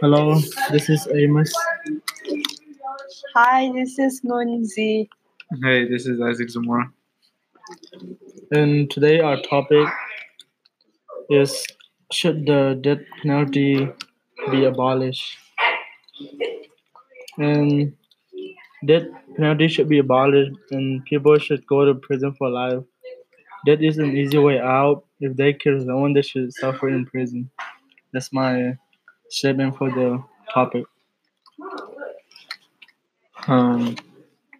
Hello, this is Amos. Hi, this is Ngunzi. Hey, this is Isaac Zamora. And today our topic is should the death penalty be abolished? And death penalty should be abolished and people should go to prison for life. Death is an easy way out. If they kill someone, they should suffer in prison. That's my statement for the topic. Um,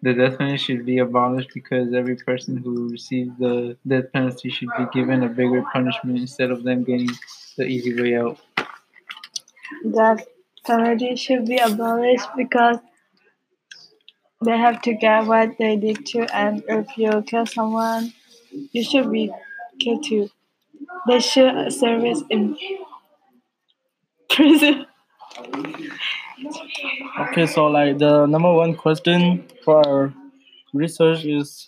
the death penalty should be abolished because every person who receives the death penalty should be given a bigger punishment instead of them getting the easy way out. Death penalty should be abolished because they have to get what they did to, and if you kill someone, you should be killed too. They should service in prison. Okay, so like the number one question for our research is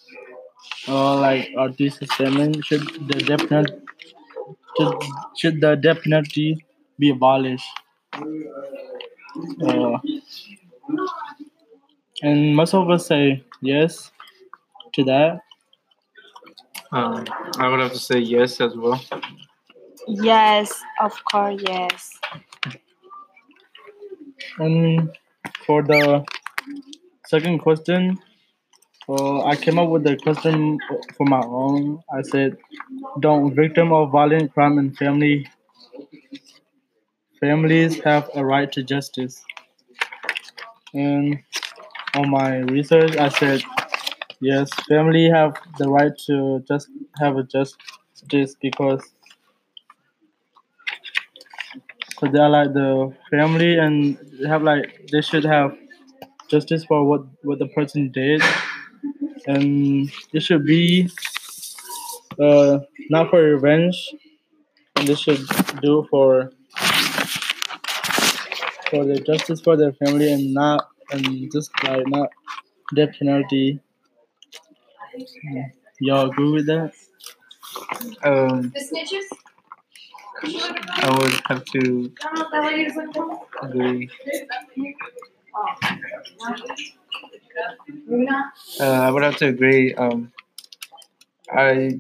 uh, like our thesis statement should the death penalty should, should the death penalty be abolished? Uh, and most of us say yes to that. Um, I would have to say yes as well. Yes, of course, yes. And for the second question, uh, I came up with the question for my own. I said, "Don't victim of violent crime and family families have a right to justice?" And on my research, I said, "Yes, family have the right to just have a just justice because." Cause they are like the family, and they have like they should have justice for what what the person did, and it should be uh not for revenge, and they should do for for the justice for their family and not and just like not death penalty. Yeah. Y'all agree with that? Um, I would have to agree. Uh, I would have to agree. Um, I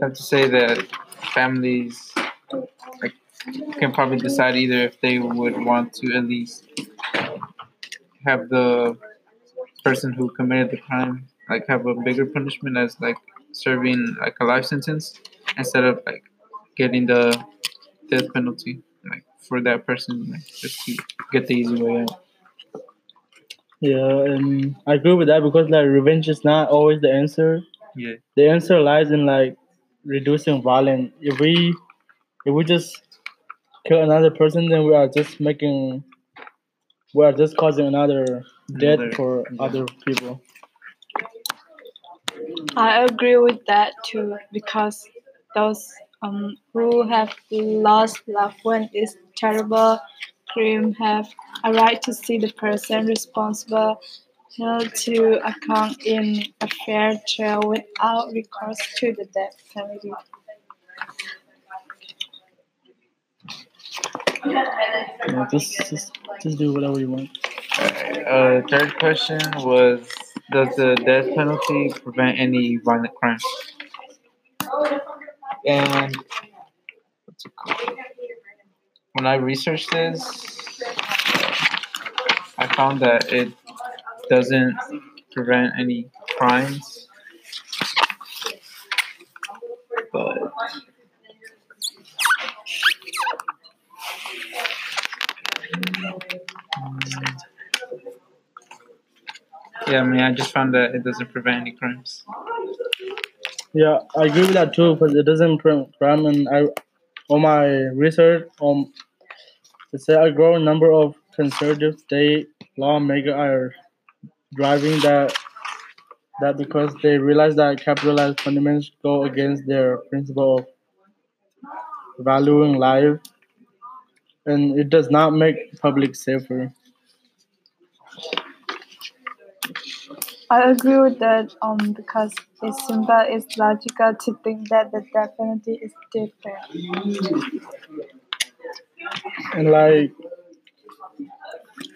have to say that families like, can probably decide either if they would want to at least have the person who committed the crime like have a bigger punishment as like serving like a life sentence instead of like getting the death penalty like for that person like just to get the easy way out. Yeah, and I agree with that because like revenge is not always the answer. Yeah. The answer lies in like reducing violence. If we if we just kill another person, then we are just making we are just causing another death Another- for yeah. other people. I agree with that too because those um, who have lost loved one is terrible. Crime have a right to see the person responsible held to account in a fair trial without recourse to the death penalty. Yeah, just just just do whatever you want. Uh, third question was Does the death penalty prevent any violent crimes? And what's it called? when I researched this, I found that it doesn't prevent any crimes. But um, yeah, I mean, I just found that it doesn't prevent any crimes. Yeah, I agree with that too because it doesn't crime and I on my research um it said a growing number of conservative state lawmakers are driving that that because they realize that capitalized fundamentals go against their principle of valuing life and it does not make public safer. I agree with that um, because it's simple, it's logical to think that the penalty is different. and like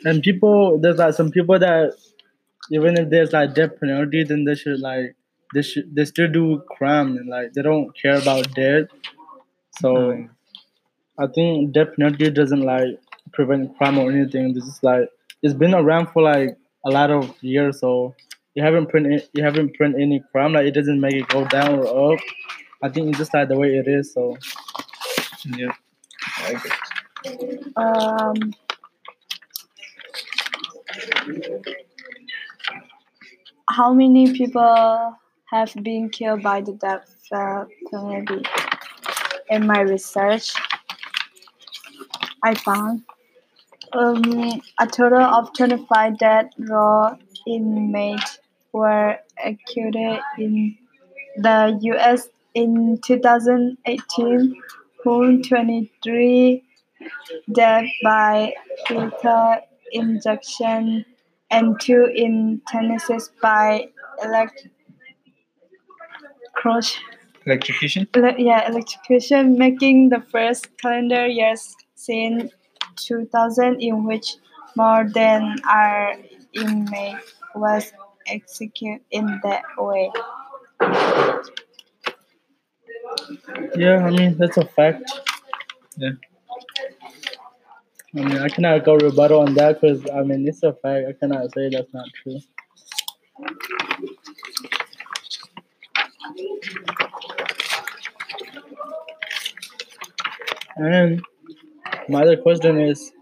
and people there's like some people that even if there's like death penalty then they should like they should they still do crime and like they don't care about death so i think death penalty doesn't like prevent crime or anything this is like it's been around for like a lot of years so you haven't print you haven't print any crime like it doesn't make it go down or up i think it's just like the way it is so Yeah. I agree. Um, how many people have been killed by the death uh, penalty? In my research, I found um, a total of 25 death row inmates were executed in the U.S. in 2018, whom 23 death by lethal injection and two in Tennessee by elect- cross- Electrocution. ele- yeah, electrocution, making the first calendar year since 2000 in which more than our inmate was executed in that way. yeah i mean that's a fact Yeah. I mean, I cannot go rebuttal on that because I mean it's a fact. I cannot say that's not true. And my other question is: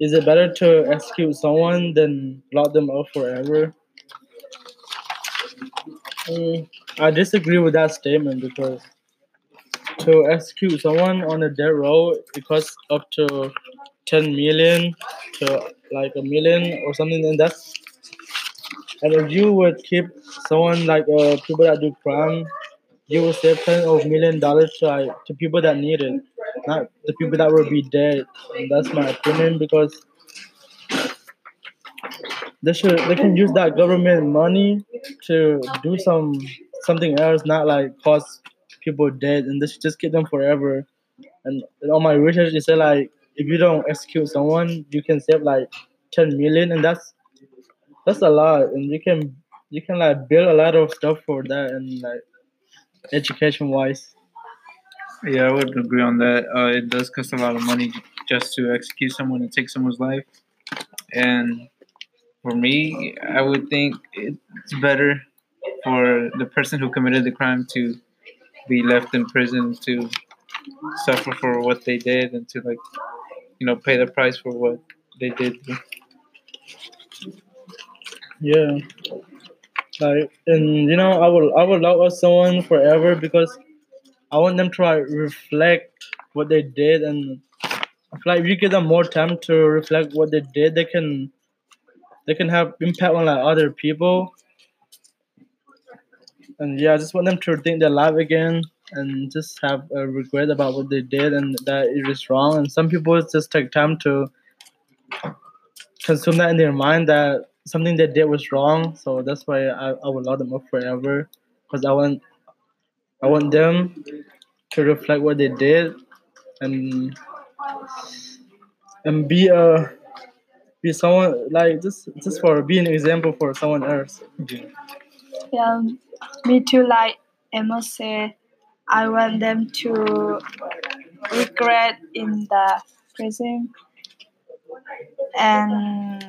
Is it better to execute someone than lock them up forever? Mm, I disagree with that statement because to execute someone on a death row, it costs up to 10 million to like a million or something and that's and if you would keep someone like uh, people that do crime you would save ten of million dollars to like, to people that need it not the people that will be dead. And that's my opinion because they should they can use that government money to do some something else not like cause people dead and they should just keep them forever and on my research it said like if you don't execute someone, you can save like ten million, and that's that's a lot, and you can you can like build a lot of stuff for that, and like education wise. Yeah, I would agree on that. Uh, it does cost a lot of money just to execute someone and take someone's life. And for me, I would think it's better for the person who committed the crime to be left in prison to suffer for what they did and to like, you know, pay the price for what they did. Yeah, like and you know I will I will love someone forever because I want them to like reflect what they did, and I feel like if you give them more time to reflect what they did, they can they can have impact on like other people. And yeah, I just want them to think their life again and just have a regret about what they did and that it is wrong. And some people just take time to consume that in their mind that something they did was wrong. So that's why I, I would love them up forever because I want I want them to reflect what they did and and be a be someone like just just for being an example for someone else. Yeah, me too. Like Emma said, I want them to regret in the prison and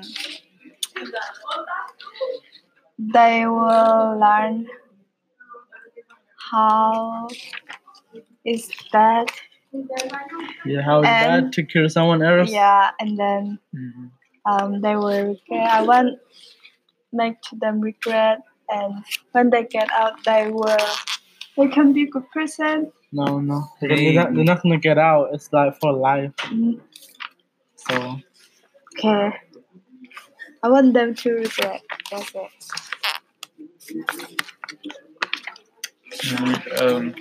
they will learn how is that Yeah, how is And- that to kill someone else? yeah and then Mhm. Um, they will regret i want make them regret and when they get out they will they can be good person. No, no. They're, they're not, they're not gonna get out. It's like for life. Mm, So. Okay. I want them to regret. That's it. And, um,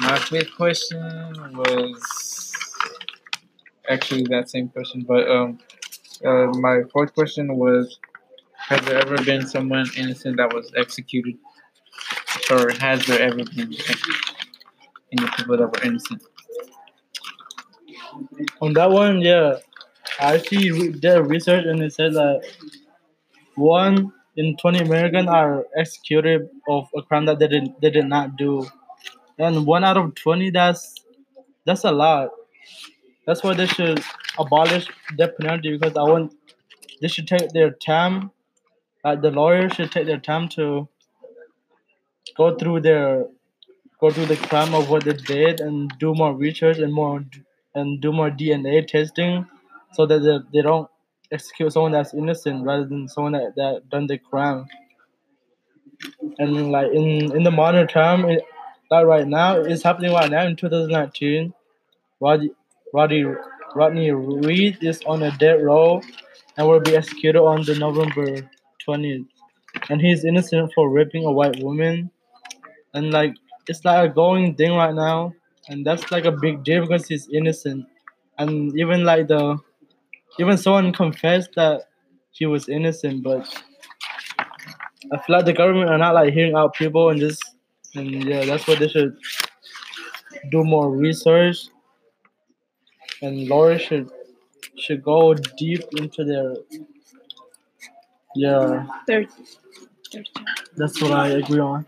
my fifth question was actually that same question, but um, uh, my fourth question was: Has there ever been someone innocent that was executed, or has there ever been any people that were innocent? On that one, yeah, I actually re- did research and it said that one in twenty Americans are executed of a crime that they did they did not do, and one out of twenty that's that's a lot. That's why they should abolish death penalty because I want they should take their time. Like the lawyers should take their time to go through their go through the crime of what they did and do more research and more and do more DNA testing so that they, they don't execute someone that's innocent rather than someone that, that done the crime. And like in in the modern time, it, like right now, it's happening right now in 2019. Rodney Rodney Rodney Reed is on a death row and will be executed on the November 20th. And he's innocent for raping a white woman. And like it's like a going thing right now, and that's like a big deal because he's innocent. And even like the even someone confessed that he was innocent, but I feel like the government are not like hearing out people and just and yeah, that's what they should do more research and lawyers should should go deep into their yeah, Third. Third. that's what I agree on.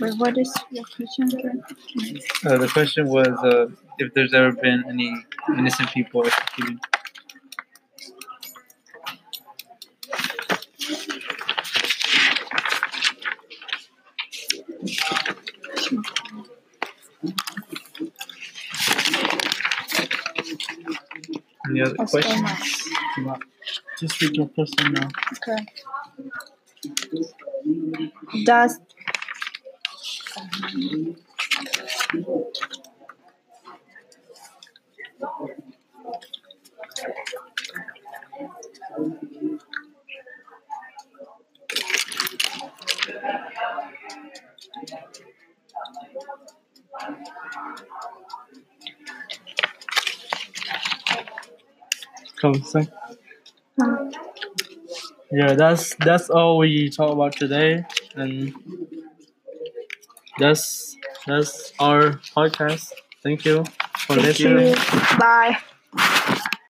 Wait, what is your question again? Uh, the question was uh, if there's ever been any innocent people executed. Any other Oh, questions? Thomas. Just read your question now. Okay. Does Say. Yeah, that's that's all we talk about today, and that's that's our podcast. Thank you for thank listening. you. Bye.